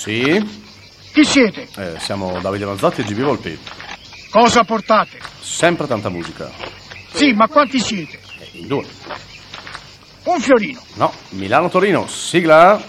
Sì, Chi siete? eh, siamo Davide Manzotti e GB Volpi. Cosa portate? Sempre tanta musica. Sì, ma quanti siete? Eh, In due. Un fiorino. No, Milano-Torino, sigla.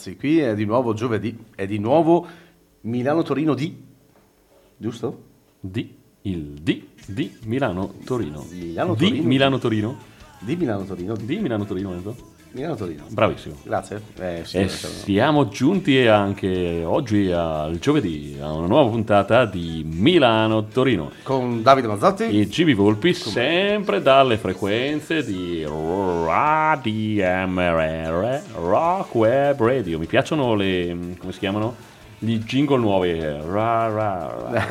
Ragazzi, qui è di nuovo giovedì, è di nuovo Milano-Torino di... Giusto? Di il di Milano Torino. Milano, Di Torino. Milano Torino. Di Milano-Torino. Di Milano Torino. Bravissimo. Grazie. Eh sì, E siamo giunti anche oggi al giovedì a una nuova puntata di Milano Torino. Con Davide Mazzotti. E GB Volpi sempre dalle frequenze di RADMRR Rock Web Radio. Mi piacciono le come si chiamano? Gli jingle nuovi. Ra, ra, ra, ra.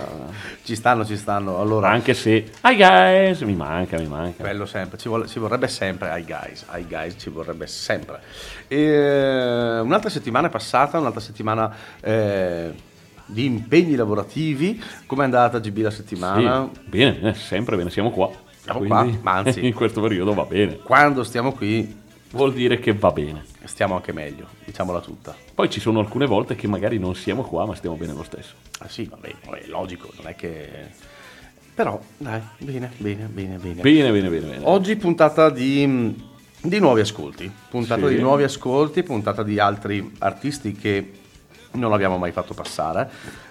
Ci stanno, ci stanno. Allora, Anche se Hi guys, mi manca, mi manca. bello sempre, ci, vuole- ci vorrebbe sempre ai guys, ai guys ci vorrebbe sempre. E, un'altra settimana è passata, un'altra settimana eh, di impegni lavorativi. Com'è andata GB la settimana? Sì, bene, eh, sempre bene, siamo qua. Siamo qua, ma anzi- in questo periodo va bene. Quando stiamo qui Vuol dire che va bene. Stiamo anche meglio, diciamola tutta. Poi ci sono alcune volte che magari non siamo qua, ma stiamo bene lo stesso. Ah, sì, vabbè, vabbè, logico, non è che... Però, dai, bene, bene, bene, bene. Bene, bene, bene, bene. Oggi puntata di, di nuovi ascolti, puntata Sì. di nuovi ascolti, puntata di altri artisti che non abbiamo mai fatto passare,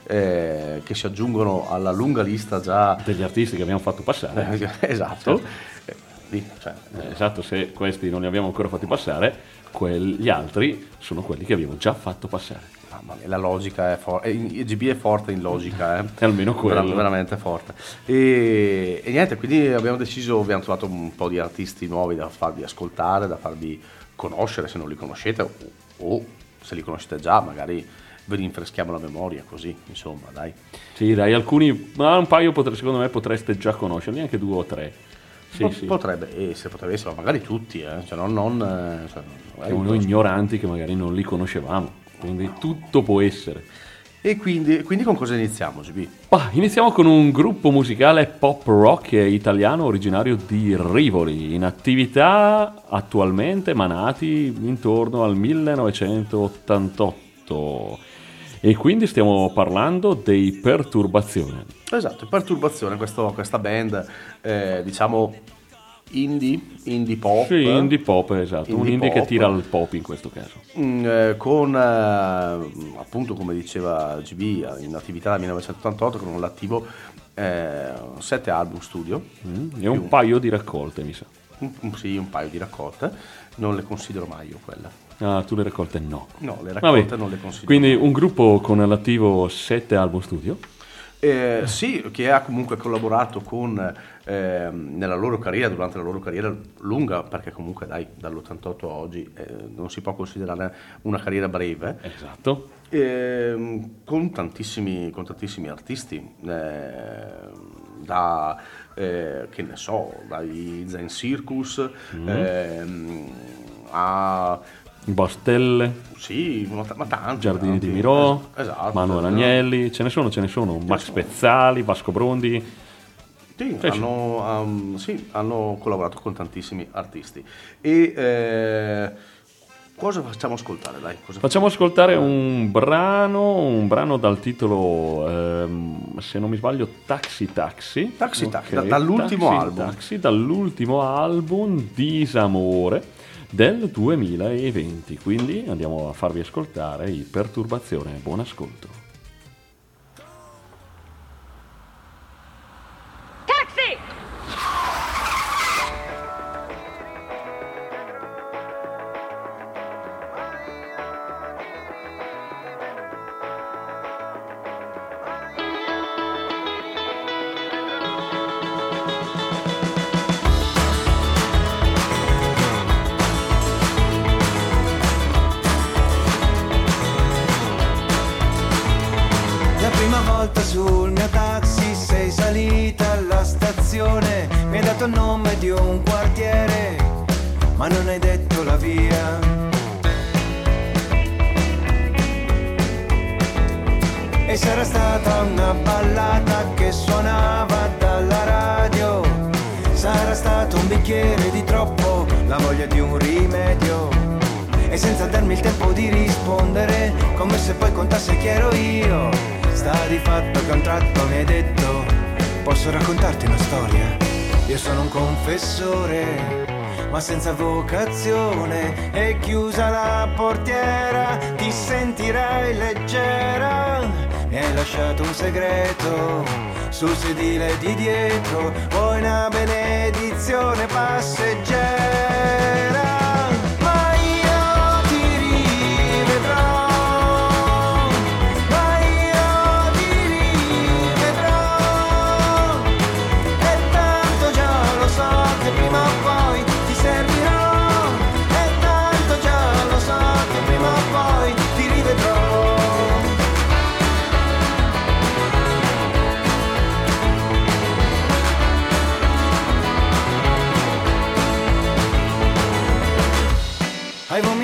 eh, che si aggiungono alla lunga lista già... Degli artisti che abbiamo fatto passare. esatto. Eh, lì, cioè, Eh, Esatto, se questi non li abbiamo ancora fatti passare, gli altri sono quelli che abbiamo già fatto passare. mamma mia, la logica è forte, GB è forte in logica, eh. E almeno quello. Vera- veramente forte. E, e niente, quindi abbiamo deciso, abbiamo trovato un po' di artisti nuovi da farvi ascoltare, da farvi conoscere se non li conoscete o, o se li conoscete già, magari ve li rinfreschiamo la memoria così, insomma, dai. Sì, dai, alcuni, ma un paio potre- secondo me potreste già conoscerli, anche due o tre. Sì, Po- sì. Potrebbe essere, potrebbe essere, ma magari tutti, eh, cioè non... non eh, cioè, Siamo noi ignoranti che magari non li conoscevamo, quindi tutto può essere. E quindi, quindi con cosa iniziamo, GB? Bah, iniziamo con un gruppo musicale pop rock italiano originario di Rivoli, in attività attualmente ma nati intorno al 1988. E quindi stiamo parlando dei Perturbazione. Esatto, Perturbazione, questo- questa band, eh, diciamo, indie, indie pop. Sì, indie pop, esatto, un Indie indie che pop. tira al pop in questo caso. Mm, eh, con eh, appunto come diceva GB in attività dal 1988 con l'attivo eh, sette album studio Mm, E un paio di raccolte, mi sa. un, un- sì un paio di raccolte non le considero mai io quelle Ah, tu le raccolte no. no le Vabbè, raccolte non le considero Quindi un gruppo con all'attivo 7 album studio. Eh, sì, che ha comunque collaborato con, ehm, nella loro carriera, durante la loro carriera lunga, perché comunque dai, dall'88 a oggi eh, non si può considerare una carriera breve, Esatto. ehm, con, tantissimi, con tantissimi artisti, ehm, da, eh, che ne so, dai Zen Circus ehm, a... Bastelle, Sì, ma, ma tanti. Giardini tanti. di Mirò, Es- esatto, Manuel esatto. Agnelli, ce ne sono, ce ne sono. Max Pezzali, Vasco Brondi. Sì, Sì, hanno, um, sì, hanno collaborato con tantissimi artisti. E eh, cosa facciamo ascoltare? Dai, cosa Facciamo ascoltare un brano, un brano dal titolo, ehm, se non mi sbaglio, Taxi Taxi. Taxi Taxi, Ok, da- dall'ultimo Taxi album. Taxi, dall'ultimo album Disamore del 2020. Quindi andiamo a farvi ascoltare i Perturbazione. Buon ascolto.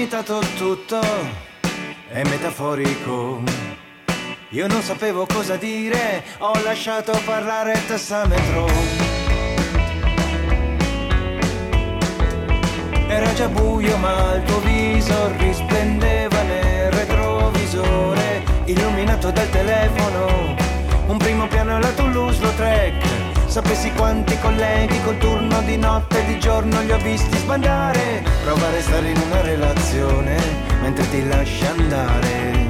Vomitato tutto, è metaforico. Io non sapevo cosa dire, ho lasciato parlare il tassametro. Era già buio ma il tuo viso risplendeva nel retrovisore, illuminato dal telefono. Un primo piano alla Toulouse-Lautrec. Sapessi quanti colleghi col turno di notte e di giorno li ho visti sbandare. Prova a restare in una relazione mentre ti lasci andare.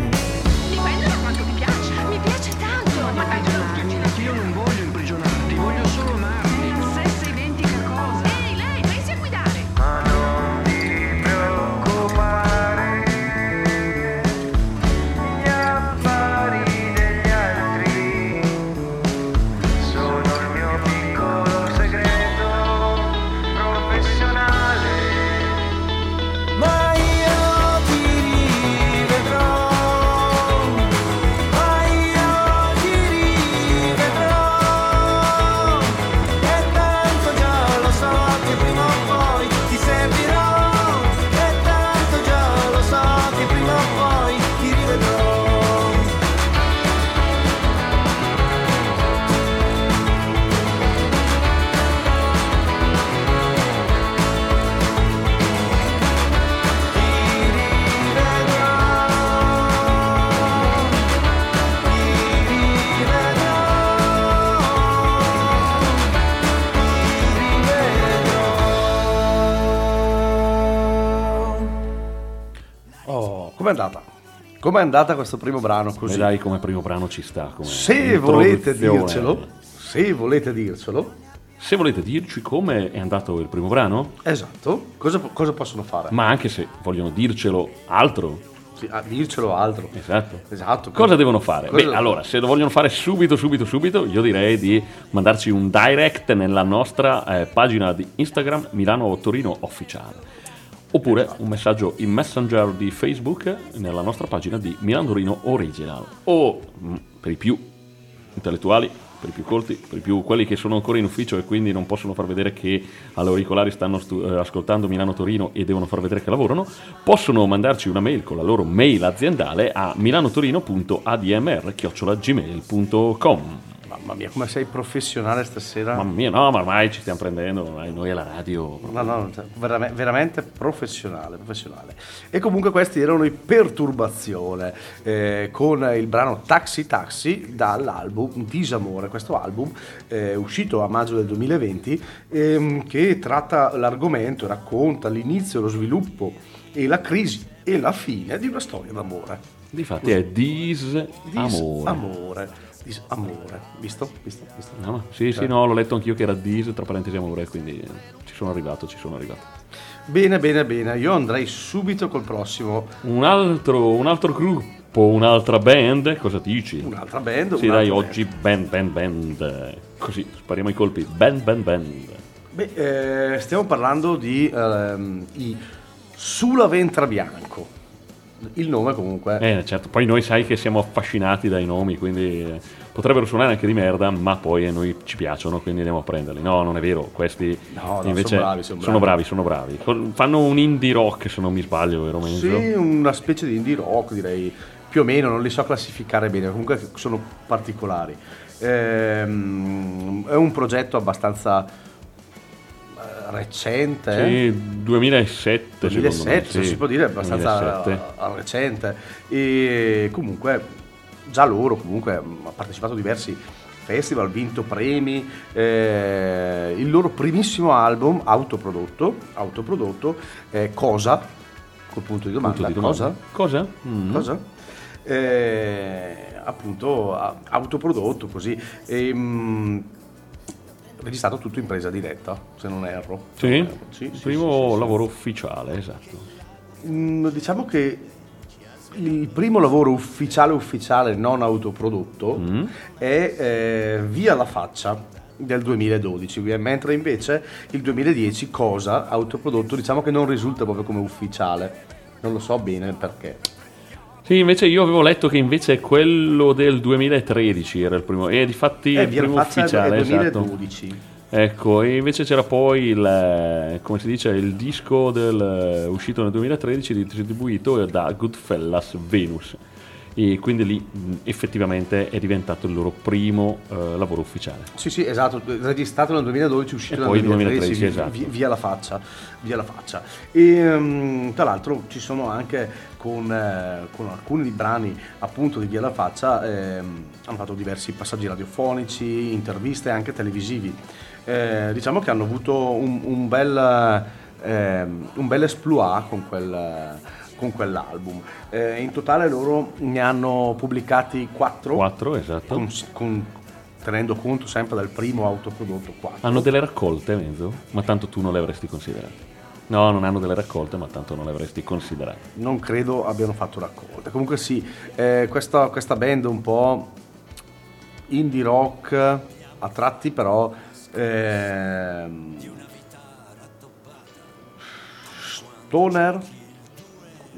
Oh, com'è andata? Com'è andata questo primo brano così? E dai, come primo brano ci sta. Come Se volete dircelo, se volete dircelo, Se volete dirci come è andato il primo brano, esatto, cosa, cosa possono fare? ma anche se vogliono dircelo altro, Sì, ah, dircelo altro. esatto. Esatto. Cosa devono fare? Cosa- Beh, allora, se lo vogliono fare subito, subito, subito, io direi di mandarci un direct nella nostra eh, pagina di Instagram Milano Torino Officiale. Oppure un messaggio in messenger di Facebook nella nostra pagina di Milano Torino Original. O mm, per i più intellettuali, per i più colti, per i più quelli che sono ancora in ufficio e quindi non possono far vedere che all'auricolari stanno stu- eh, ascoltando Milano Torino e devono far vedere che lavorano, possono mandarci una mail con la loro mail aziendale a milanotorino.admr@gmail.com. Mamma mia, come sei professionale stasera. Mamma mia, no, ma ormai ci stiamo prendendo, ormai noi alla radio. No, no, cioè, verame- veramente professionale, professionale. E comunque questi erano i Perturbazione eh, con il brano Taxi Taxi dall'album Disamore, questo album eh, uscito a maggio del 2020 ehm, che tratta l'argomento, racconta l'inizio, lo sviluppo e la crisi e la fine di una storia d'amore. Difatti è disamore. Amore. Disamore. Visto? Visto? Visto? No, Sì, sì, no, l'ho letto anch'io che era dis, tra parentesi amore, quindi ci sono arrivato, ci sono arrivato. Bene, bene, bene. Io andrei subito col prossimo. Un altro, un altro gruppo, un'altra band, cosa dici? Un'altra band. Sì, un'altra dai, band. oggi band, band, band. Così, spariamo i colpi. Band, band, band. Beh, eh, stiamo parlando di ehm, i Sula Ventra Bianco. Il nome comunque. Eh, certo, poi noi sai che siamo affascinati dai nomi, quindi eh, potrebbero suonare anche di merda, ma poi a noi ci piacciono, quindi andiamo a prenderli. No, non è vero, questi No, no, invece sono bravi, sono sono bravi. bravi, sono bravi. Fanno un indie rock, se non mi sbaglio, vero Menzo? Sì, una specie di indie rock direi, più o meno, non li so classificare bene, comunque sono particolari. Ehm, è un progetto abbastanza recente. eh? Sì, 2007, 2007, secondo me. sì. si può dire, abbastanza 2007. eh, recente. E comunque già loro comunque ha partecipato a diversi festival, vinto premi. eh, il loro primissimo album autoprodotto, autoprodotto è Cosa? Col punto di domanda. Punto di domanda. Cosa? Cosa? Mm. Cosa? Eh, appunto autoprodotto così. E, mh, registrato tutto in presa diretta, se non erro. Se Sì, non erro. Sì, il sì, primo sì. lavoro ufficiale, esatto. Mm, diciamo che il primo lavoro ufficiale ufficiale non autoprodotto Mm. è eh, Via la faccia del 2012 mentre invece il 2010 cosa autoprodotto diciamo che non risulta proprio come ufficiale non lo so bene perché Sì, invece io avevo letto che invece quello del 2013 era il primo, e difatti è il Via la primo ufficiale, esatto. 2012 Ecco, e invece c'era poi il, eh, come si dice, il disco del, eh, uscito nel 2013 distribuito da Goodfellas Venus. E quindi lì mh, effettivamente è diventato il loro primo eh, lavoro ufficiale. Sì, sì, esatto, registrato nel 2012, uscito nel poi 2013, 2013, esatto. vi- via la faccia, via la faccia. E mm, tra l'altro ci sono anche con, eh, con alcuni brani appunto di via la faccia, ehm, hanno fatto diversi passaggi radiofonici, interviste anche televisivi. Eh, diciamo che hanno avuto un, un bel, ehm, un bel esploit con quel con quell'album. Eh, in totale loro ne hanno pubblicati quattro, 4, esatto. con- con- tenendo conto sempre del primo autoprodotto 4. Hanno delle raccolte, mezzo? Ma tanto tu non le avresti considerate. No, non hanno delle raccolte, ma tanto non le avresti considerate. Non credo abbiano fatto raccolte. Comunque sì, eh, questa, questa band un po' indie rock, a tratti però... ehm, stoner,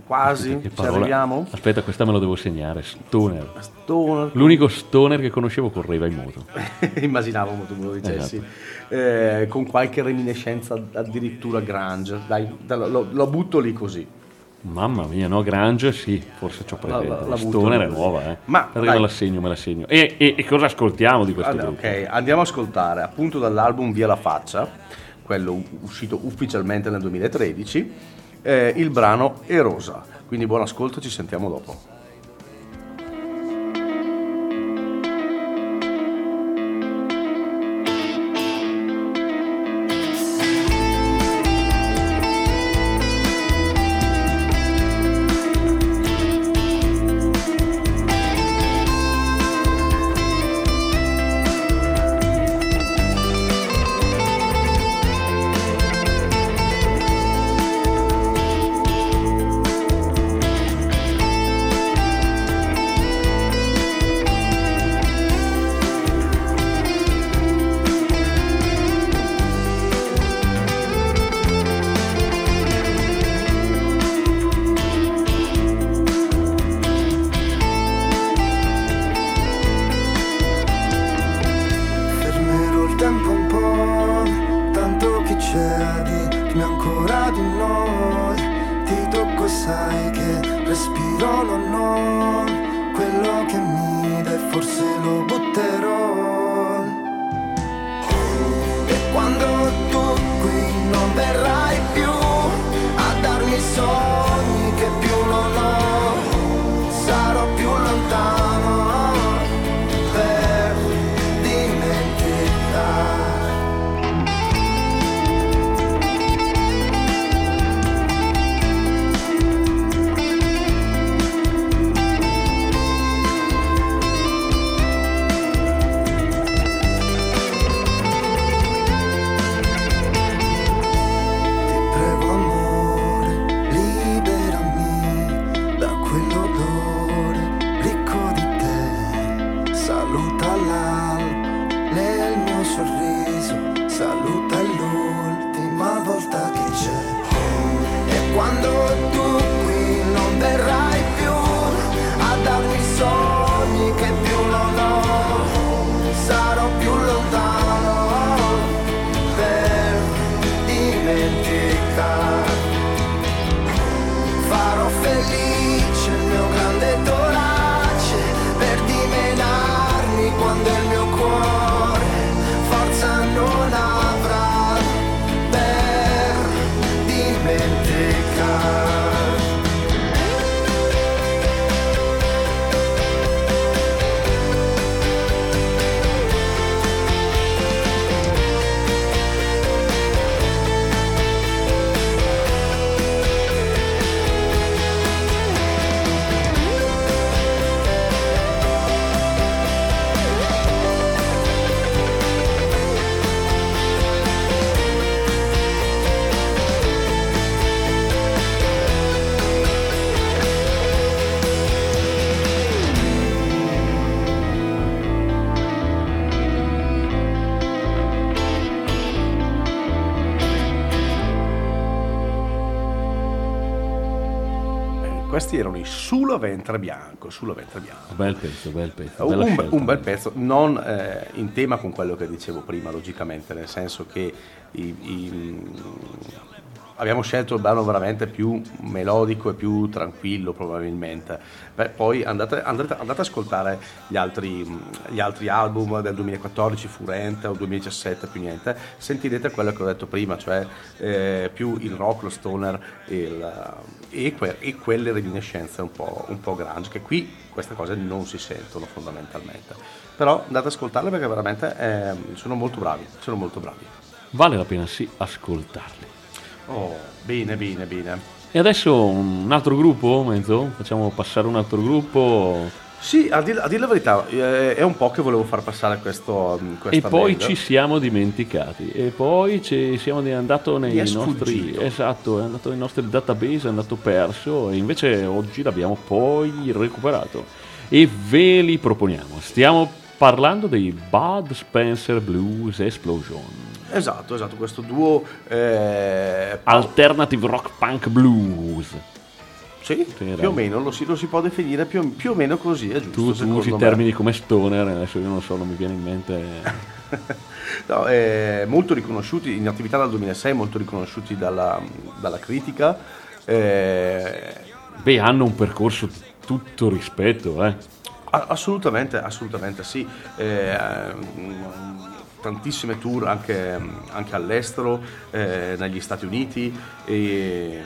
quasi, ci parola- arriviamo. Aspetta, questa me lo devo segnare. Stoner. Stoner, L'unico stoner che conoscevo correva in moto. immaginavo molto me lo dicessi, Esatto. Eh, con qualche reminiscenza addirittura grunge. Dai, lo, lo butto lì così. Mamma mia, no, Grange sì, forse ci ho presente. La- la- la Stoner è nuova, eh. Ma, Arriva dai. la segno, me la segno. E, e- e cosa ascoltiamo di questo Allora, gruppo? ok, andiamo ad ascoltare appunto dall'album Via la faccia, quello uscito ufficialmente nel 2013, eh, il brano Erosa. Quindi buon ascolto, ci sentiamo dopo. Questi erano i Sulla Ventre Bianco, Sulla Ventre Bianco. Bel pezzo, bel pezzo. Un, scelta. un bel pezzo, non eh, in tema con quello che dicevo prima, logicamente, nel senso che i- i- abbiamo scelto il brano veramente più melodico e più tranquillo probabilmente. Beh, poi andate, andate- andate ad ascoltare gli altri, gli altri album del 2014, Furente o 2017, più niente, sentirete quello che ho detto prima, cioè eh, più il rock, lo stoner il- e que- e quelle reminiscenze un po', un po' grunge, che qui queste cose non si sentono fondamentalmente. Però andate ad ascoltarle perché veramente eh, sono molto bravi, sono molto bravi. Vale la pena sì ascoltarli. Oh, bene, bene, bene. E adesso un altro gruppo, Menzo? Facciamo passare un altro gruppo Sì, a dire, a dire la verità, eh, è un po' che volevo far passare questo, e questa poi band. ci siamo dimenticati e poi ci siamo è andato nei nostri esatto, è andato nei nostri database, è andato perso e invece oggi l'abbiamo poi recuperato e ve li proponiamo. Stiamo parlando dei Bud Spencer Blues Explosion. Esatto, esatto, questo duo... eh, Alternative rock punk blues. sì, più o meno, lo si, lo si può definire più, più o meno così, è giusto Tu, tu usi me. termini come stoner, adesso io non so, non mi viene in mente. No, eh, molto riconosciuti, in attività dal 2006, molto riconosciuti dalla, dalla critica. eh, Beh, hanno un percorso di tutto rispetto, eh. Assolutamente, assolutamente sì. Eh, mm, tantissime tour anche, anche all'estero, eh, negli Stati Uniti, e,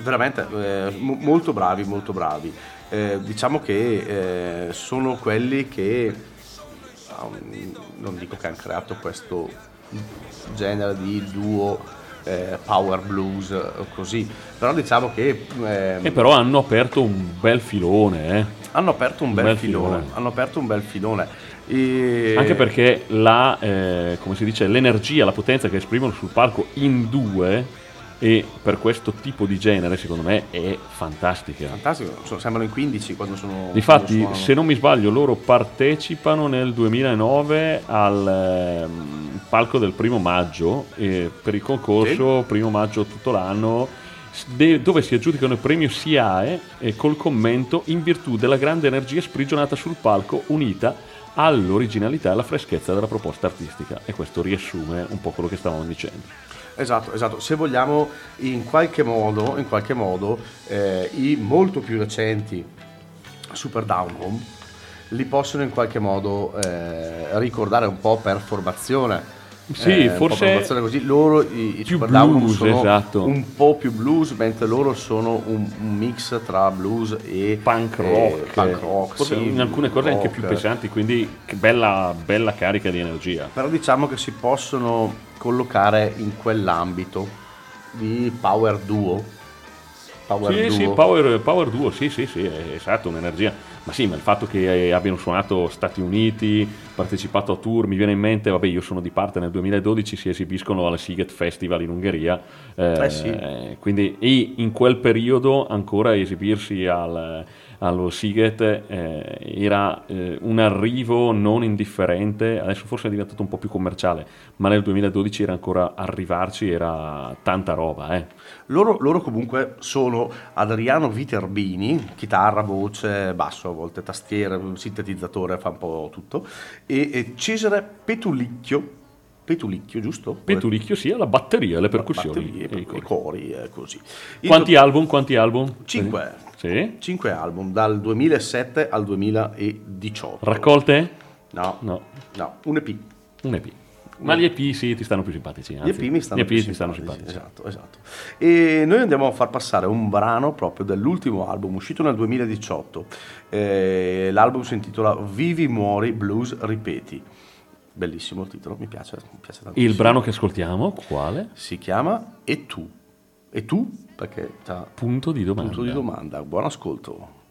veramente eh, mo- molto bravi, molto bravi. Eh, diciamo che eh, sono quelli che, um, non dico che hanno creato questo genere di duo eh, power blues o così, però diciamo che... ehm, E però hanno aperto un bel filone, eh. hanno aperto un bel, bel filone. filone. Hanno aperto un bel filone. E- Anche perché la, eh, come si dice, l'energia, la potenza che esprimono sul palco in due e per questo tipo di genere, secondo me, è fantastica. Fantastico, sono- sembrano in 15 quando sono. Difatti, quando se non mi sbaglio, loro partecipano nel 2009 al ehm, palco del primo maggio eh, per il concorso primo maggio tutto l'anno dove si aggiudicano il premio SIAE e col commento in virtù della grande energia sprigionata sul palco unita all'originalità e alla freschezza della proposta artistica e questo riassume un po' quello che stavamo dicendo. Esatto, esatto. Se vogliamo, in qualche modo, in qualche modo eh, i molto più recenti Super Down Home li possono in qualche modo eh, ricordare un po' per formazione Sì, eh, forse così. Loro, i, i più Super Down blues, sono esatto. un po' più blues, mentre loro sono un, un mix tra blues e punk e rock, punk rock, forse sì, in alcune cose anche più rock. pesanti, quindi che bella, bella carica di energia. Però diciamo che si possono collocare in quell'ambito di power duo. Power Sì, duo. sì, power, power duo, sì, sì, sì, è esatto, un'energia. Ma sì, ma il fatto che eh, abbiano suonato Stati Uniti, partecipato a tour, mi viene in mente, vabbè, io sono di parte, nel 2012 si esibiscono al Siget Festival in Ungheria, eh, Eh sì. quindi e in quel periodo ancora esibirsi al, allo Siget eh, era eh, un arrivo non indifferente, adesso forse è diventato un po' più commerciale, ma nel 2012 era ancora arrivarci, era tanta roba, eh. Loro, loro comunque sono Adriano Viterbini, chitarra, voce, basso, a volte tastiere, sintetizzatore, fa un po' tutto, e, e Cesare Petulicchio, Petulicchio giusto? Petulicchio sia la batteria, le percussioni. Batterie, e i cori. cori, eh, così. Quanti album? Quanti album? Cinque. Sì. Cinque album, dal 2007 al 2018. Raccolte? No, No. no, un EP. Un EP. Ma gli EP sì, ti stanno più simpatici. Gli Anzi, EP mi stanno, gli più EP ti stanno simpatici, simpatici. Esatto, esatto. E noi andiamo a far passare un brano proprio dell'ultimo album uscito nel 2018. Eh, l'album si intitola Vivi, muori, blues, ripeti. Bellissimo il titolo, mi piace, mi piace tantissimo. Il brano che ascoltiamo, quale? si chiama E tu? E tu? Perché Punto di domanda. punto di domanda. Buon ascolto.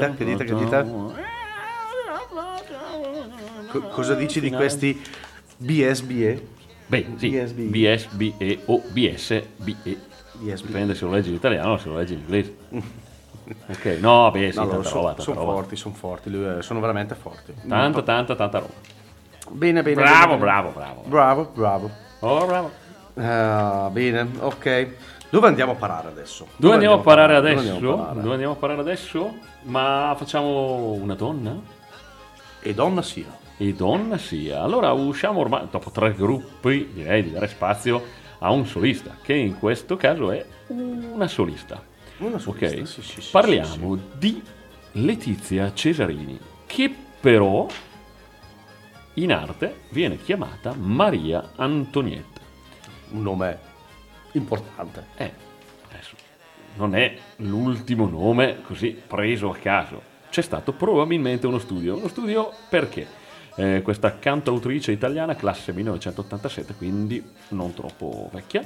Dita, che dita, che dita? Co- cosa dici di questi BSBE? Beh, sì, BSB. BSBE o BSBE. BSB. Dipende se lo leggi in italiano o se lo leggi in inglese. ok, no, beh, sì, No, tanta sono, roba, tanta sono roba. forti, sono forti, è- sono veramente forti. Tanta, tanta, tanta roba. Bene, bene. Bravo, bene, bravo, bravo. Bravo, bravo. Oh, bravo. Ah, bene, ok. Dove andiamo a parare adesso? Dove andiamo a parare Dove adesso? andiamo a parare? Dove andiamo a parare adesso? Ma facciamo una donna? E donna sia. E donna sia. Allora usciamo ormai, dopo tre gruppi, direi di dare spazio a un solista, che in questo caso è una solista. Una solista, Ok? sì, sì, sì, Parliamo di Letizia Cesarini, che però in arte viene chiamata Maria Antonietta. Un nome importante. Eh, adesso, non è l'ultimo nome così preso a caso. C'è stato probabilmente uno studio. Uno studio perché? Eh, questa cantautrice italiana, classe 1987, quindi non troppo vecchia.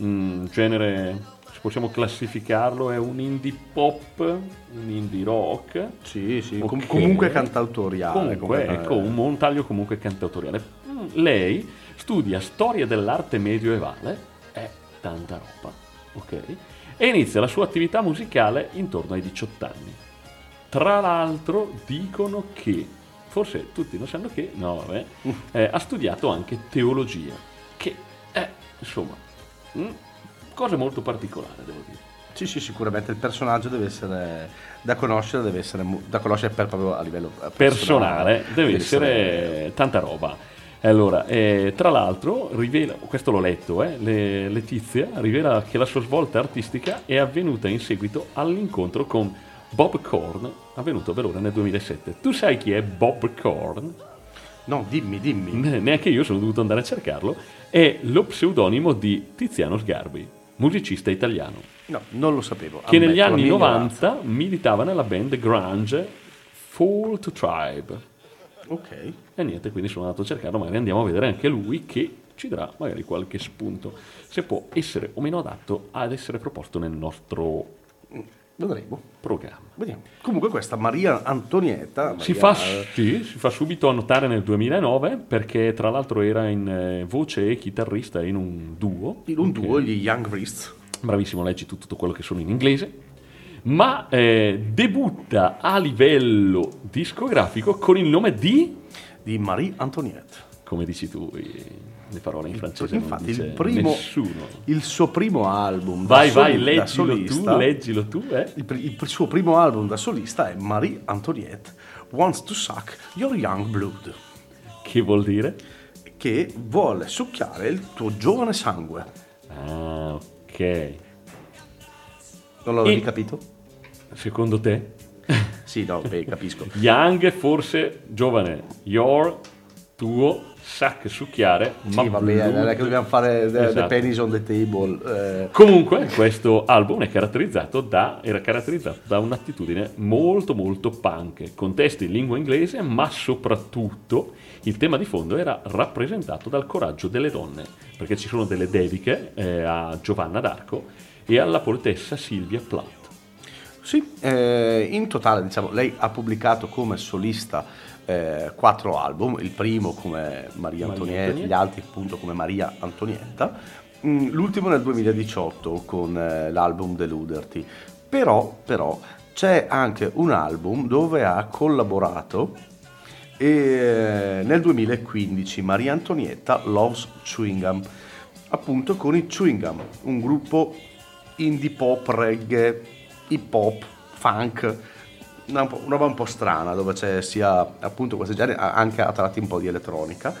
Mm, genere, se possiamo classificarlo, è un indie pop, un indie rock. Sì, sì, com- Ok. comunque cantautoriale. Comunque, come- ecco, un montaglio comunque cantautoriale. Mm, Lei studia storia dell'arte medioevale, è tanta roba, ok? E inizia la sua attività musicale intorno ai 18 anni. Tra l'altro dicono che, forse tutti non sanno che, no vabbè, eh, ha studiato anche teologia, che è, insomma, mm, cosa molto particolare, devo dire. Sì, sì, sicuramente il personaggio deve essere da conoscere, deve essere da conoscere per proprio a livello eh, personale, deve essere tanta roba. Allora, eh, tra l'altro, rivela, questo l'ho letto, eh, le- Letizia rivela che la sua svolta artistica è avvenuta in seguito all'incontro con Bob Korn, avvenuto per ora nel 2007. Tu sai chi è Bob Korn? No, dimmi, dimmi. Ne- Neanche io sono dovuto andare a cercarlo. È lo pseudonimo di Tiziano Sgarbi, musicista italiano No, non lo sapevo. che negli ammetto la anni mia 90 militava nella band grunge Fall to Tribe. Ok. E niente, quindi sono andato a cercarlo, magari andiamo a vedere anche lui che ci darà magari qualche spunto, se può essere o meno adatto ad essere proposto nel nostro Vedremo. programma. Vediamo. Comunque questa Maria Antonietta... Si Maria- fa, sì, si fa subito annotare nel 2009 perché tra l'altro era in eh, voce e chitarrista in un duo. in un duo, gli Young Wrists. bravissimo, leggi tutto quello che sono in inglese, ma eh, debutta a livello discografico con il nome di, di Marie Antoniette. come dici tu, le parole in francese Infatti, il primo, il suo primo album Vai, da, vai, soli- da leggilo solista, tu, leggilo tu, eh. il, pri- il suo primo album da solista è Marie Antoniette Wants to Suck Your Young Blood, Che vuol dire? che vuole succhiare il tuo giovane sangue. Ah, ok. Non l'avevi E- capito? Secondo te? Sì, no, beh, capisco. Young forse giovane, your, tuo, sac succhiare, ma Sì, va bene, non è che dobbiamo fare the, the Esatto. pennies on the table. eh, Comunque, questo album è caratterizzato da, era caratterizzato da un'attitudine molto molto punk, con testi in lingua inglese, ma soprattutto il tema di fondo era rappresentato dal coraggio delle donne, perché ci sono delle dediche eh, a Giovanna d'Arco e alla poetessa Silvia Plath. Sì, eh, in totale diciamo, lei ha pubblicato come solista eh, quattro album, il primo come Maria Antonietta, Antonietta. gli altri appunto come Maria Antonietta, Mm, l'ultimo nel 2018 con eh, l'album Deluderti. Però, però c'è anche un album dove ha collaborato e, nel 2015 Maria Antonietta Loves Chewing Gum, appunto con i Chewing Gum, un gruppo indie pop, reggae, hip hop, funk, una, una roba un po' strana dove c'è sia appunto questo genere, anche a tratti un po' di elettronica.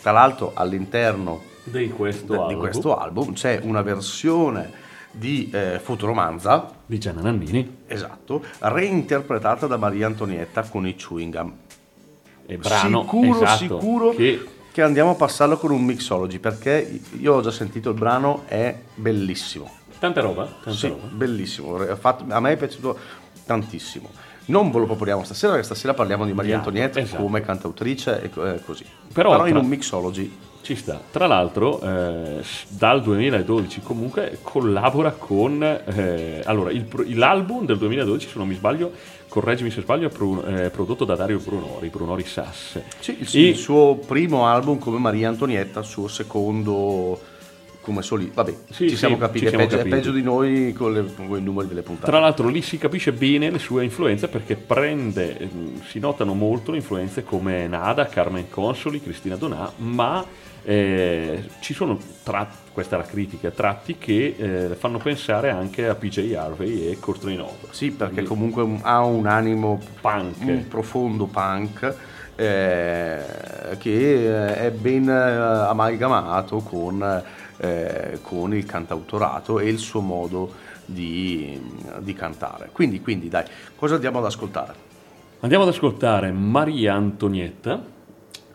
Tra l'altro all'interno Di questo di album questo album c'è una versione di eh, Fotoromanza, di Gianna Nannini esatto, reinterpretata da Maria Antonietta con i Chewing Gum. e brano sicuro, esatto, sicuro che che andiamo a passarlo con un mixology perché io ho già sentito il brano, è bellissimo. Tanta roba, tanta Sì, roba. bellissimo. A me è piaciuto tantissimo. Non ve lo proponiamo stasera, perché stasera parliamo di Maria Antonietta esatto. come cantautrice e eh, così. Però Però, in un mixology. Ci sta. Tra l'altro, eh, dal 2012 comunque collabora con... eh, allora, il l'album del 2012, se non mi sbaglio, correggimi se sbaglio, è è prodotto da Dario Brunori, Brunori Sass. Sì, il, E- il suo primo album come Maria Antonietta, il suo secondo come soli. Vabbè, Sì, ci sì, siamo ci capiti, siamo è, peggio, è peggio di noi con, le- con i numeri delle puntate. Tra l'altro lì si capisce bene le sue influenze perché prende, ehm, si notano molto le influenze come Nada, Carmen Consoli, Cristina Donà, ma eh, ci sono tratti, questa è la critica, tratti che eh, fanno pensare anche a PJ Harvey e Courtney. Sì, perché Quindi comunque un- ha un animo Punk. un profondo punk eh, che eh, è ben eh, amalgamato con, eh, con il cantautorato e il suo modo di, di cantare. Quindi, quindi dai, cosa andiamo ad ascoltare? Andiamo ad ascoltare Maria Antonietta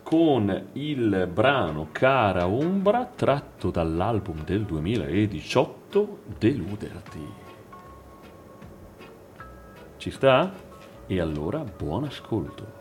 con il brano Cara Ombra tratto dall'album del 2018 Deluderti. Ci sta? E allora buon ascolto.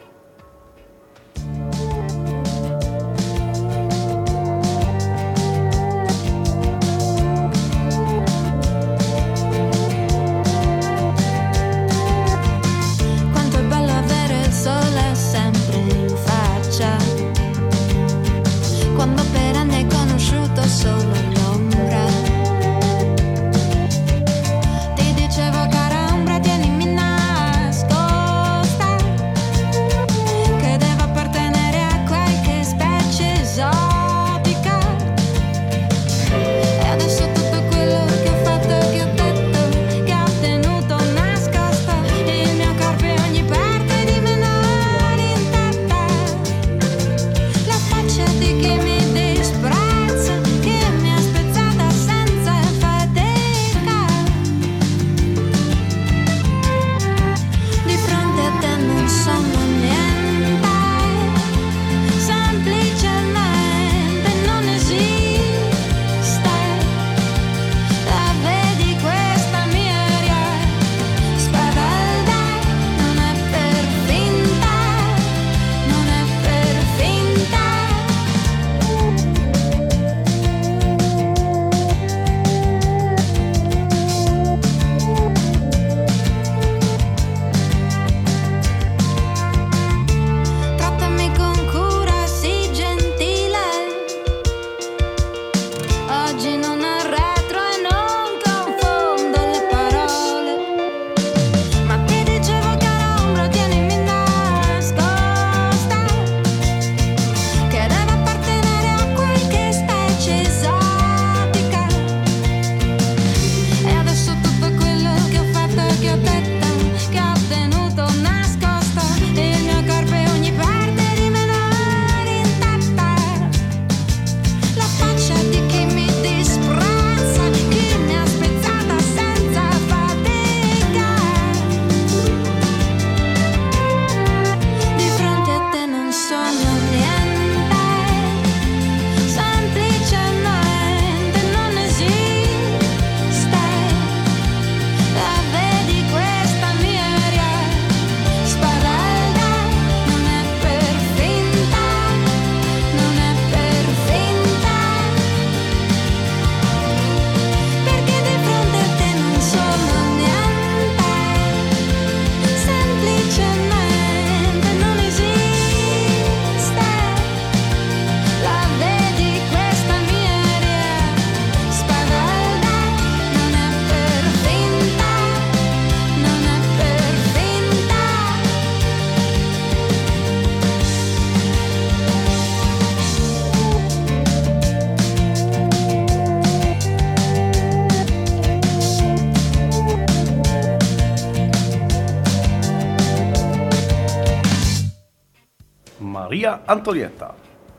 Antonietta.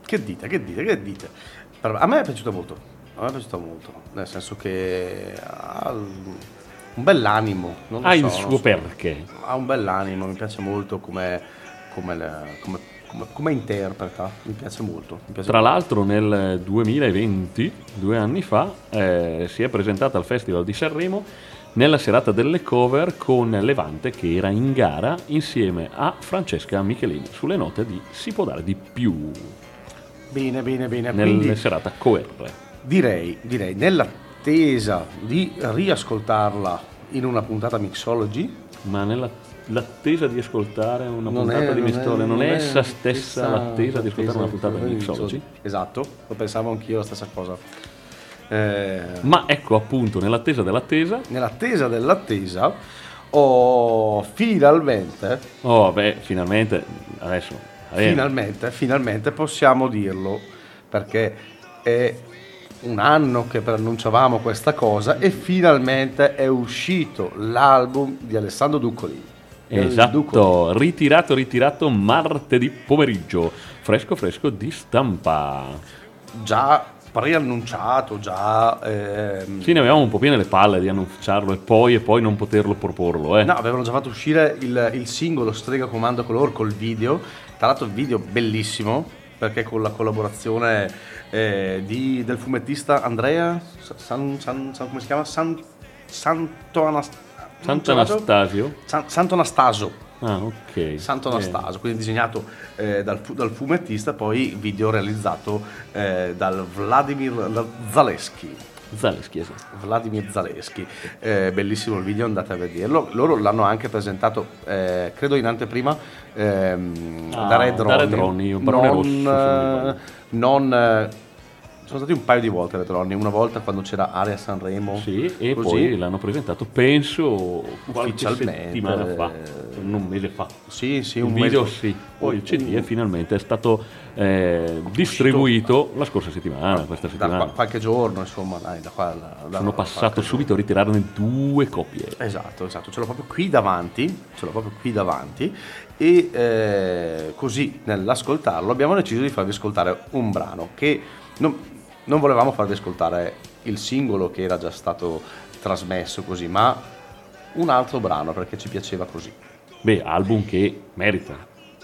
Che dite, che dite, che dite? A me è piaciuta molto, a me è piaciuta molto, nel senso che ha un bell'animo. Non lo Ha so, il suo so. perché. Ha un bell'animo, mi piace molto come, come, le- come- come- come interpreta, mi piace molto. mi piace Tra molto. l'altro nel 2020, due anni fa, eh, si è presentata al Festival di Sanremo nella serata delle cover con Levante che era in gara insieme a Francesca Michelini sulle note di Si può dare di più Bene, bene, bene. nella serata COR. direi, direi, nell'attesa di riascoltarla in una puntata Mixology, Ma nella- l'attesa di ascoltare una non puntata è, di Mistole non, non è è essa stessa l'attesa di ascoltare una puntata di Mixology? Esatto, lo pensavo anch'io la stessa cosa. Eh, Ma ecco appunto, nell'attesa dell'attesa, nell'attesa dell'attesa ho finalmente, oh beh, finalmente, adesso, va bene. finalmente, finalmente possiamo dirlo perché è un anno che preannunciavamo questa cosa e finalmente è uscito l'album di Alessandro Duccoli. Del Duccoli. Esatto, ritirato, ritirato martedì pomeriggio, fresco fresco di stampa. Già preannunciato, già... ehm, Sì, ne avevamo un po' piene le palle di annunciarlo e poi e poi non poterlo proporlo, eh. No, avevano già fatto uscire il, il singolo Strega Comando Color col video. Tra l'altro il video bellissimo perché con la collaborazione eh, di- del fumettista Andrea San, San- San- come si chiama? San, Santo Anas- Santo Anastasio. San- Santo Anastaso. Ah, ok. Santo Eh, Anastaso, quindi disegnato eh, dal, dal fumettista, poi video realizzato eh, dal Vladimir Zaleschi. Zaleschi, esatto. Vladimir Zaleschi, Eh, bellissimo il video, andate a vederlo. Loro l'hanno anche presentato, eh, credo in anteprima, ehm, Ah, da Red da Ronnie. Red Ronnie, un non, Rosso, non sono stati un paio di volte Red Ronnie, una volta quando c'era Area Sanremo, Sì, e così. poi l'hanno presentato, penso, Ufficialmente, settimana fa, un mese fa. Sì, sì, Il un video mese- sì, poi il CD un- è finalmente è stato eh, distribuito la scorsa settimana, questa da settimana. qua- qualche giorno, insomma, dai, da qua. da- da- Sono da passato subito a ritirarne due copie. Esatto, esatto, ce l'ho proprio qui davanti, ce l'ho proprio qui davanti e eh, così nell'ascoltarlo abbiamo deciso di farvi ascoltare un brano che non, non volevamo farvi ascoltare il singolo che era già stato trasmesso così, ma un altro brano perché ci piaceva così. Beh, album che merita,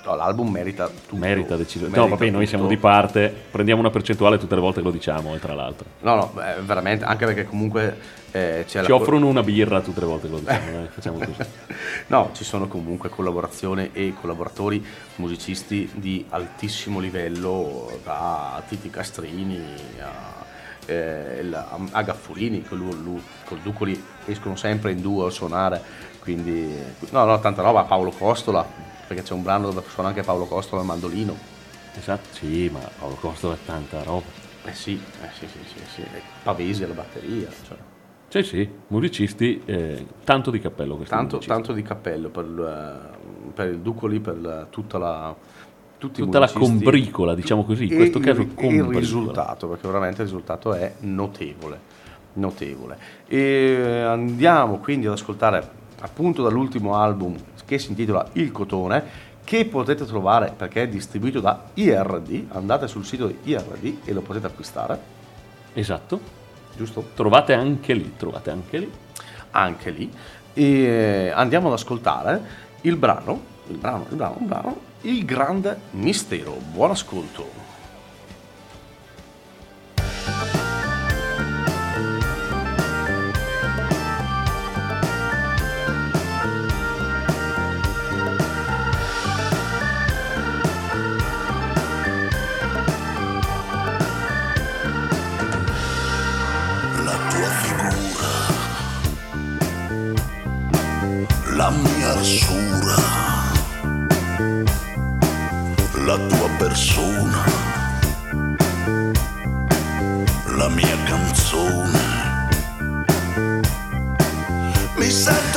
No, l'album merita tutto. merita decisamente. No, vabbè, noi tutto. siamo di parte, prendiamo una percentuale tutte le volte che lo diciamo, tra l'altro. No, no, beh, veramente, anche perché comunque eh, Ci la... offrono una birra tutte le volte che lo diciamo, eh, facciamo così. No, ci sono comunque collaborazioni e collaboratori musicisti di altissimo livello, da Titi Castrini a, eh, il- a Gaffurini, con col Ducoli escono sempre in duo a suonare, quindi no, no, tanta roba, Paolo Costola, perché c'è un brano dove suona anche Paolo Costola al mandolino. Esatto, sì, ma Paolo Costa è tanta roba. Eh sì, eh sì, sì, sì, sì. Pavesi alla batteria, cioè. Sì, sì, musicisti, eh, tanto di cappello questi tanto, tanto di cappello per, il- per il Ducoli, per la- tutta la... Tutta la combricola, diciamo così, in questo caso il, il combricola. risultato, perché veramente il risultato è notevole, notevole. E andiamo quindi ad ascoltare appunto dall'ultimo album che si intitola Il Cotone, che potete trovare perché è distribuito da IRD, andate sul sito di IRD e lo potete acquistare, Esatto, giusto? trovate anche lì, trovate anche lì. Anche lì. E andiamo ad ascoltare il brano, il brano, il brano, il brano, Il Grande Mistero. Buon ascolto. Mi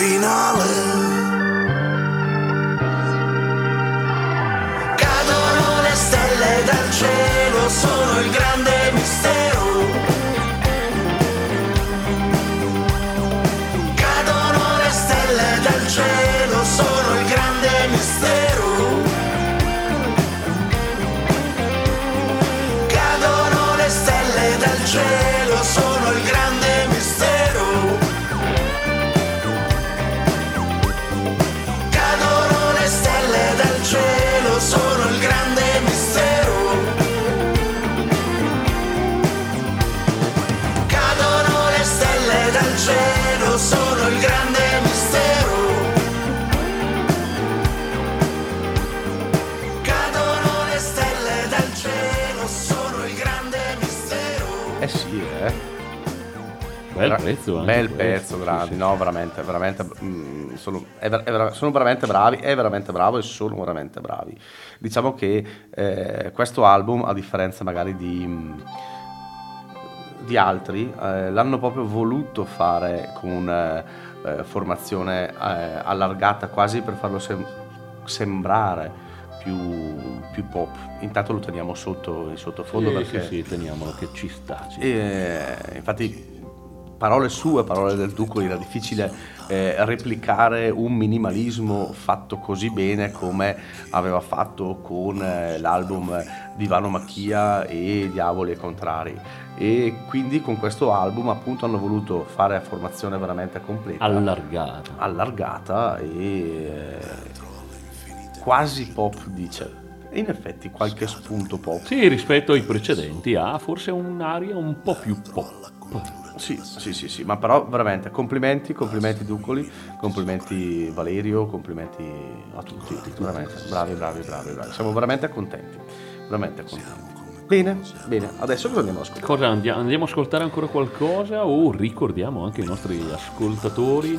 finale. Bel anche Bel pezzo, sì. no, veramente, veramente, mm, sono, è è sono veramente bravi, è veramente bravo e sono veramente bravi. Diciamo che eh, questo album, a differenza magari di, mm, di altri, eh, l'hanno proprio voluto fare con una eh, formazione eh, allargata quasi per farlo sem- sembrare più, più pop. Intanto lo teniamo sotto in sottofondo Sì, perché... sì, sì, teniamolo che ci sta. ci sta. E, infatti, parole sue, parole del Duco, era difficile eh, replicare un minimalismo fatto così bene come aveva fatto con eh, l'album di Vano Macchia e Diavoli e Contrari. E quindi con questo album appunto hanno voluto fare a formazione veramente completa Allargato. allargata e eh, quasi pop dice in effetti qualche spunto pop Sì, rispetto ai precedenti ha forse un'aria un po' più pop. Sì, sì, sì, sì, ma però veramente complimenti, complimenti Ducoli, complimenti Valerio, complimenti a tutti, veramente, bravi, bravi, bravi, bravi. Siamo veramente contenti, veramente contenti. Bene, bene, adesso cosa andiamo a ascoltare? Cosa andiamo, andiamo a ascoltare ancora qualcosa o ricordiamo anche ai nostri ascoltatori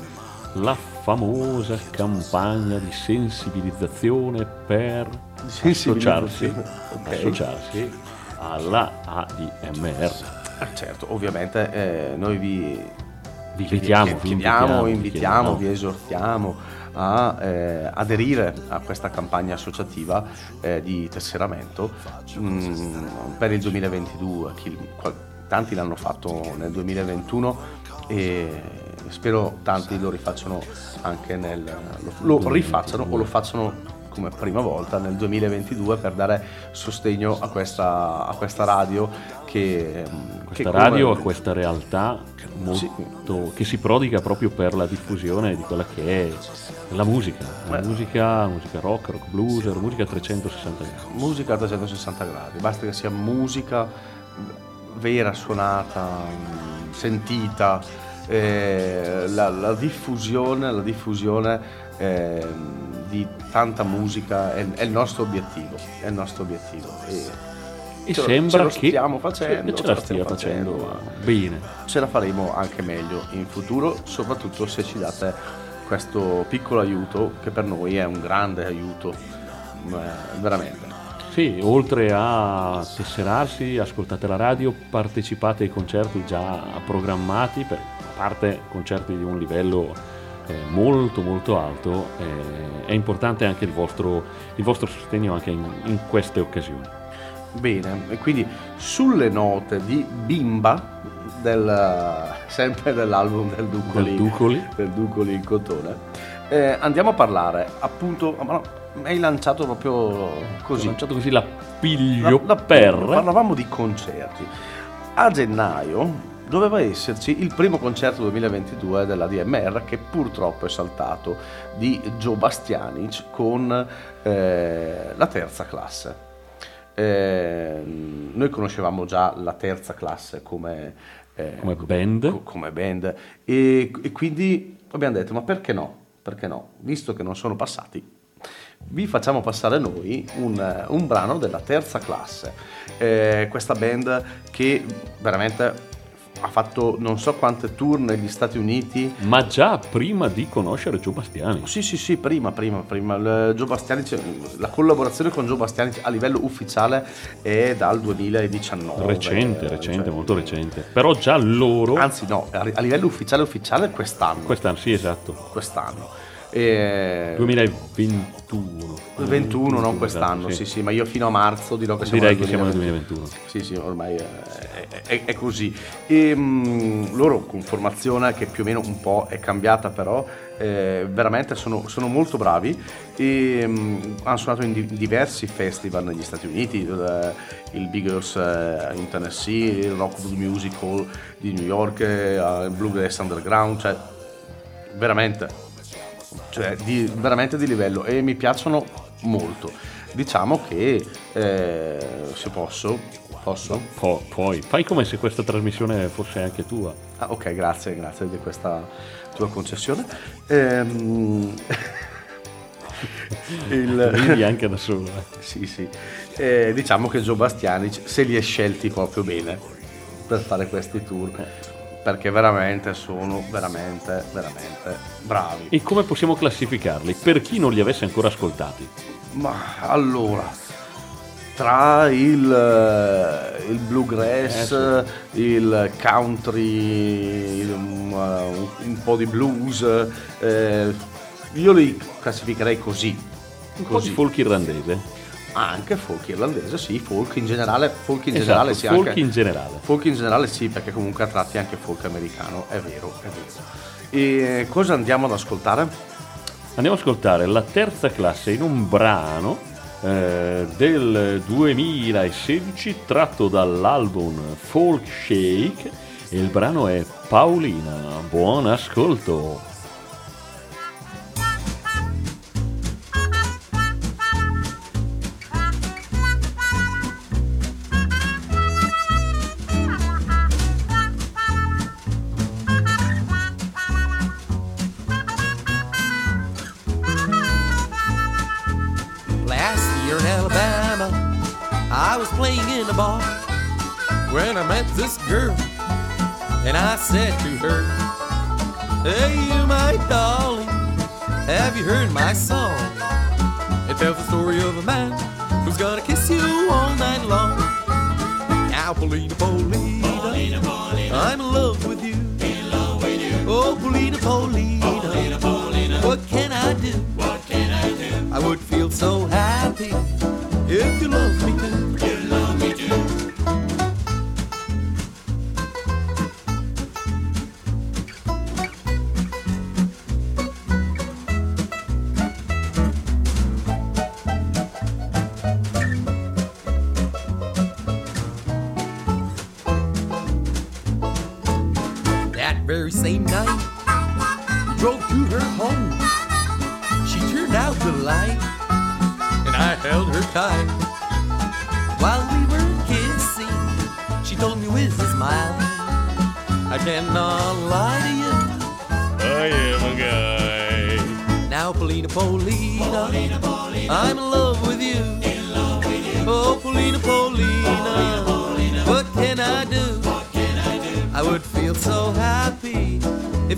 la famosa campagna di sensibilizzazione per associarsi, Sensibilizzazione, ok. associarsi alla ADMR. Eh, certo, ovviamente eh, noi vi, Vi invitiamo, chiediamo, invitiamo, vi invitiamo, chiediamo. vi esortiamo a eh, aderire a questa campagna associativa eh, di tesseramento mm, per il 2022. Chi- qual- tanti l'hanno fatto nel 2021 e spero tanti lo rifacciano anche nel lo, lo rifacciano o lo facciano come prima volta nel 2022 per dare sostegno a questa, a questa radio che, che Questa come- radio a questa realtà molto, che si prodiga proprio per la diffusione di quella che è la musica, la musica, musica rock, rock blues, musica a 360 gradi. musica a 360 gradi, basta che sia musica vera, suonata, sentita, eh, la, la diffusione, la diffusione ehm, di tanta musica è, è il nostro obiettivo, è il nostro obiettivo. E E ce lo- sembra ce che stiamo facendo, ce ce la stiamo stia facendo facendo, bene. ce la faremo anche meglio in futuro, soprattutto se ci date questo piccolo aiuto che per noi è un grande aiuto, veramente. Sì, oltre a tesserarsi, ascoltate la radio, partecipate ai concerti già programmati, per, a parte concerti di un livello molto molto alto, eh, è importante anche il vostro, il vostro sostegno anche in, in queste occasioni. Bene, e quindi sulle note di Bimba, del, sempre dell'album del Ducoli, Del Ducoli. del Ducoli in cotone, eh, andiamo a parlare appunto, ma no, hai lanciato proprio Ho così. lanciato così la piglio La- la- per... Parlavamo di concerti. A gennaio doveva esserci il primo concerto 2022 della DMR che purtroppo è saltato di Joe Bastianic con eh, la terza classe. Eh, noi conoscevamo già la terza classe come, eh, Come band. co- come band e, e quindi abbiamo detto ma perché no? Perché no? Visto che non sono passati vi facciamo passare noi un, un brano della terza classe. Eh, questa band che veramente ha fatto non so quante tour negli Stati Uniti. Ma già prima di conoscere Gio Bastiani. Sì, sì, sì, prima, prima, prima. Il Joe Bastianic, la collaborazione con Joe Bastianic a livello ufficiale è dal 2019. Recente, eh, recente, cioè, molto recente. Però già loro... Anzi no, a a livello ufficiale ufficiale quest'anno. Quest'anno, sì, esatto. quest'anno. E- 2021. 21, non quest'anno, sì. sì, ma io fino a marzo dirò che siamo Direi nel che siamo nel 2021. 2021. Sì, sì, ormai è, è- è- così. E mh, loro con formazione che più o meno un po' è cambiata però, eh, veramente sono, sono molto bravi e mh, hanno suonato in di- diversi festival negli Stati Uniti, il, il Biggers eh, in Tennessee, il Rockwood Musical di New York, eh, il Bluegrass Underground, cioè veramente cioè di, veramente di livello e mi piacciono molto. Diciamo che eh, se posso, posso? Po- poi, fai come se questa trasmissione fosse anche tua. Ah, ok, grazie, grazie di questa tua concessione. Ehm, il, anche da solo. eh. sì, sì. Eh, diciamo che Joe Bastianic se li è scelti proprio bene per fare questi tour perché veramente sono veramente, veramente bravi. E come possiamo classificarli? Per chi non li avesse ancora ascoltati. Ma allora, tra il, eh, il bluegrass, Eh, il country, il- un, uh, un po' di blues, eh, io li classificherei così. Un po' di Così. folk irlandese. Anche folk irlandese, sì, folk in generale, folk in Esatto, generale sì, folk anche- in generale. Folk in generale sì, perché comunque a tratti anche folk americano, è vero, è vero. E cosa andiamo ad ascoltare? Andiamo ad ascoltare la terza classe in un brano eh, del 2016 tratto dall'album Folk Shake e il brano è Paolina. Buon ascolto. I was playing in a bar when I met this girl, and I said to her, Hey, you, my darling, have you heard my song? It tells the story of a man who's gonna kiss you all night long. Now, Polina, Polina, I'm in love with you. Oh, Polina, Polina, what can I do? what can I do? I would feel so happy if you loved me too.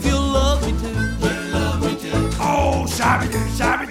if you love me too. You love me too. Oh, shabby shabby.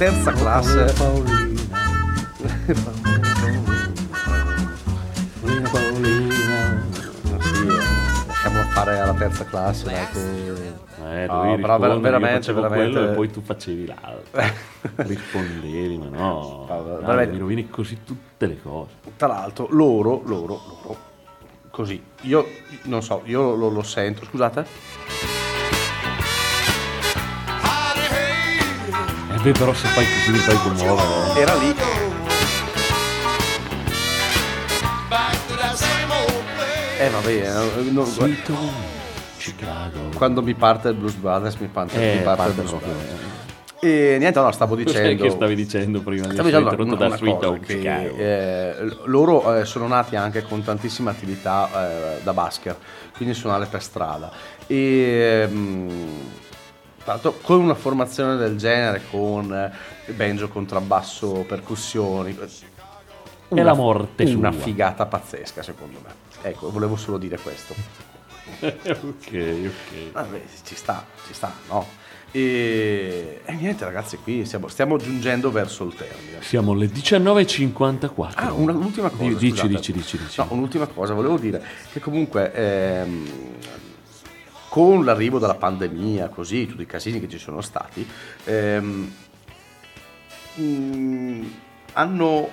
Terza classe... Sì, lasciamo fare alla terza classe, dai, che... Eh, No, però veramente, veramente- quello e poi tu facevi l'altro. Rispondevi, ma no, No, dai, veramente- mi rovini così tutte le cose. Tra l'altro, loro, loro, loro, così, io non so, io lo, lo sento, scusate? Beh, però se fai così mi fai commuovere. Era lì. Eh vabbè, eh, non- Sweet Home, Chicago. quando mi parte il Blues Brothers mi parte, Eh, mi parte il parte Blues proprio, Brothers. E niente, no, stavo dicendo... che stavi dicendo prima di Stavo dicendo una, da una Sweet Home Chicago? eh, loro eh, sono nati anche con tantissime attività eh, da basker, quindi suonare per strada. E mm, l'altro con una formazione del genere, con eh, banjo, contrabbasso, percussioni, È la morte una sua. figata pazzesca secondo me. Ecco, volevo solo dire questo. ok, ok. Vabbè, ci sta, ci sta, no? E, e niente ragazzi, qui stiamo, stiamo giungendo verso il termine. Siamo alle 19.54. Ah, una- un'ultima cosa. Di- dici, dici, dici, dici. No, un'ultima cosa, volevo dire che comunque ehm, con l'arrivo della pandemia, così, tutti i casini che ci sono stati, ehm, mm, hanno,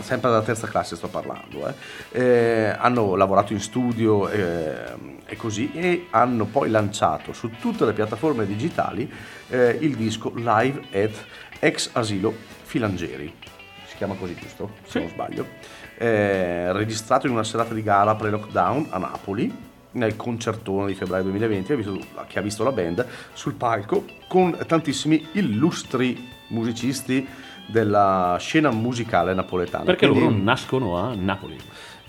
sempre dalla terza classe sto parlando, eh, eh, hanno lavorato in studio ehm, e così e hanno poi lanciato su tutte le piattaforme digitali eh, il disco Live at Ex Asilo Filangeri si chiama così giusto? Se non sbaglio. Eh, registrato in una serata di gala pre-lockdown a Napoli, nel concertone di febbraio 2020, ha visto- che ha visto la band sul palco con tantissimi illustri musicisti della scena musicale napoletana. Perché Quindi- loro nascono a Napoli.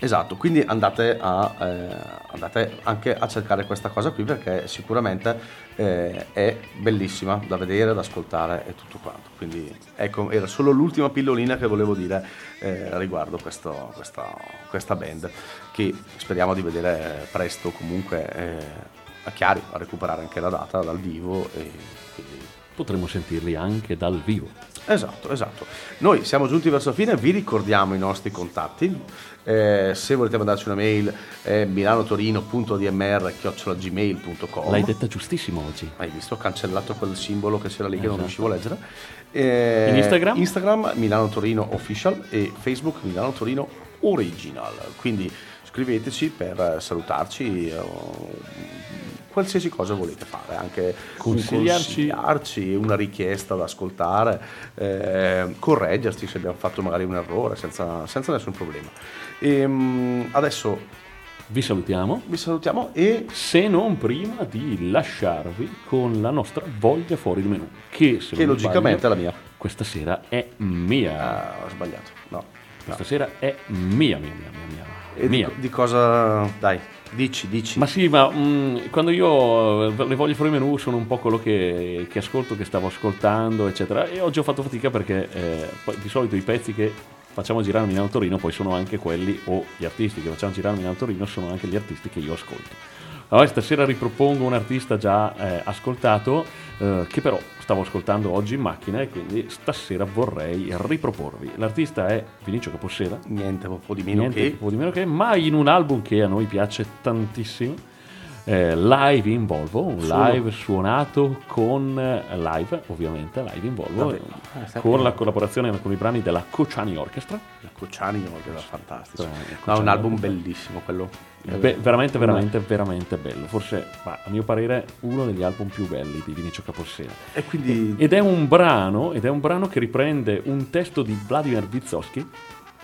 Esatto, quindi andate, a, eh, andate anche a cercare questa cosa qui perché sicuramente eh, è bellissima da vedere, da ascoltare e tutto quanto. Quindi ecco, era solo l'ultima pillolina che volevo dire eh, riguardo questo- questa, questa band che speriamo di vedere presto comunque eh, a Chiari, a recuperare anche la data dal vivo e quindi Potremmo sentirli anche dal vivo. Esatto, esatto. Noi siamo giunti verso la fine, vi ricordiamo i nostri contatti. Eh, se volete mandarci una mail è milanotorino.dmr.gmail.com L'hai detta giustissimo oggi. Hai visto? Ho cancellato quel simbolo che c'era lì che non Esatto. riuscivo a leggere. Eh, In Instagram? Instagram Milano Torino Official e Facebook Milano Torino Original. Quindi scriveteci per salutarci. eh, Qualsiasi cosa volete fare, anche Consigliarci- una richiesta da ascoltare, eh, correggerci se abbiamo fatto magari un errore senza, senza nessun problema. Ehm, adesso Vi salutiamo. vi salutiamo e Se non prima di lasciarvi con la nostra voglia fuori di menù. Che, se che logicamente è sbaglio, la mia. questa sera è mia. Ah, ho sbagliato. No. Questa sera è mia, mia, mia, mia, mia. E di, mia. di cosa... Dai, dici, dici. Ma sì, ma mm, quando io eh, le voglio fuori menù sono un po' quello che, che ascolto, che stavo ascoltando, eccetera. E oggi ho fatto fatica perché eh, di solito i pezzi che facciamo girare a Milano Torino poi sono anche quelli, o gli artisti che facciamo girare a Milano Torino sono anche gli artisti che io ascolto. Allora stasera ripropongo un artista già eh, ascoltato, eh, che però stavo ascoltando oggi in macchina e quindi stasera vorrei riproporvi. L'artista è Vinicio Capossela, Niente, un po' di meno niente che... po' di meno che, ma in un album che a noi piace tantissimo, eh, live in Volvo, un live suonato con eh, live, ovviamente, live in Volvo, Vabbè, eh, con la collaborazione con i brani della Cociani Orchestra. La Cocciani che era fantastico. Eh, No, un album Orchestra. bellissimo quello. Beh, veramente, veramente, veramente bello. Forse, a mio parere, uno degli album più belli di Vinicio Capossela. E quindi... Ed è un brano, ed è un brano che riprende un testo di Vladimir Vysotsky,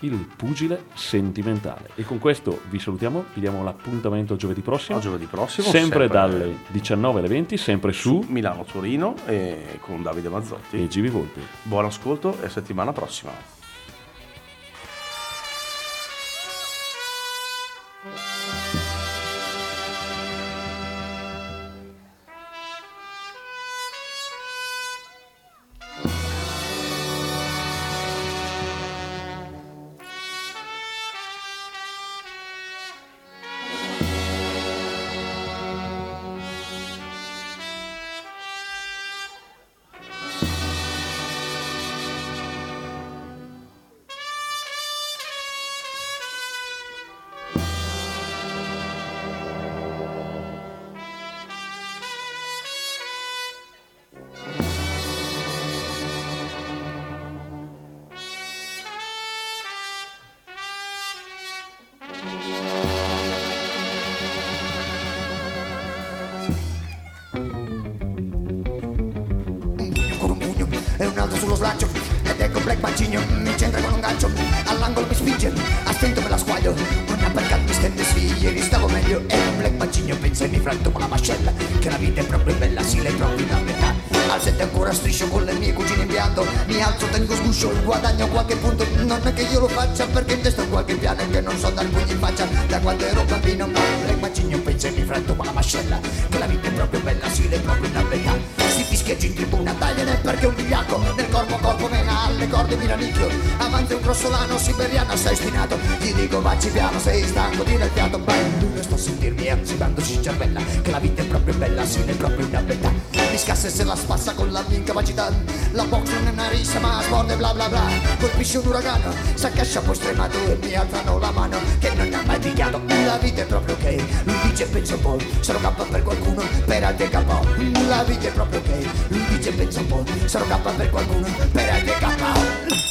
Il pugile sentimentale. E con questo vi salutiamo, vi diamo l'appuntamento giovedì prossimo. A giovedì prossimo, Sempre, sempre- dalle 19 alle 20, sempre su Milano-Torino e con Davide Mazzotti. e Gibi Volpi. Buon ascolto e settimana prossima. Macigno mi centra con un gancio All'angolo mi spinge, a stento me la squaglio Una percat mi stende sì, ieri stavo meglio E Black Macigno pensa e mi franto con la mascella Che la vita è proprio bella, sì, lei proprio da metà. Al sette ancora striscio con le mie cugine in pianto Mi alzo, tengo sguscio, guadagno qualche punto Non è che io lo faccia perché in testa ho qualche piano E che non so dar pugni in faccia. Da quando ero bambino Ma Black Macigno pensa e mi franto con la mascella Che la vita è proprio bella, sì, lei proprio da metà. Si fischeggia in tribuna, tagliene perché un vigliacco Nel corpo corpo corde mi ranicchio Avanti un grossolano siberiano sei spinato. Gli dico vacci piano, sei stanco, tira il fiato. Non sto a sentirmi ansimandoci in cervella Che la vita è proprio bella, sì, è proprio una bella Mi scassa e se la spassa con la mia incapacità La box non è una rissa ma smorde bla bla bla. Colpisce un uragano, s'accascia poi stremato E mi alzano la mano che non ha mai picchiato La vita è proprio ok, lui dice pensa un po' Sarò K per qualcuno, per altri KO La vita è proprio ok, lui dice pensa un po' Sarò K per qualcuno, per altri KO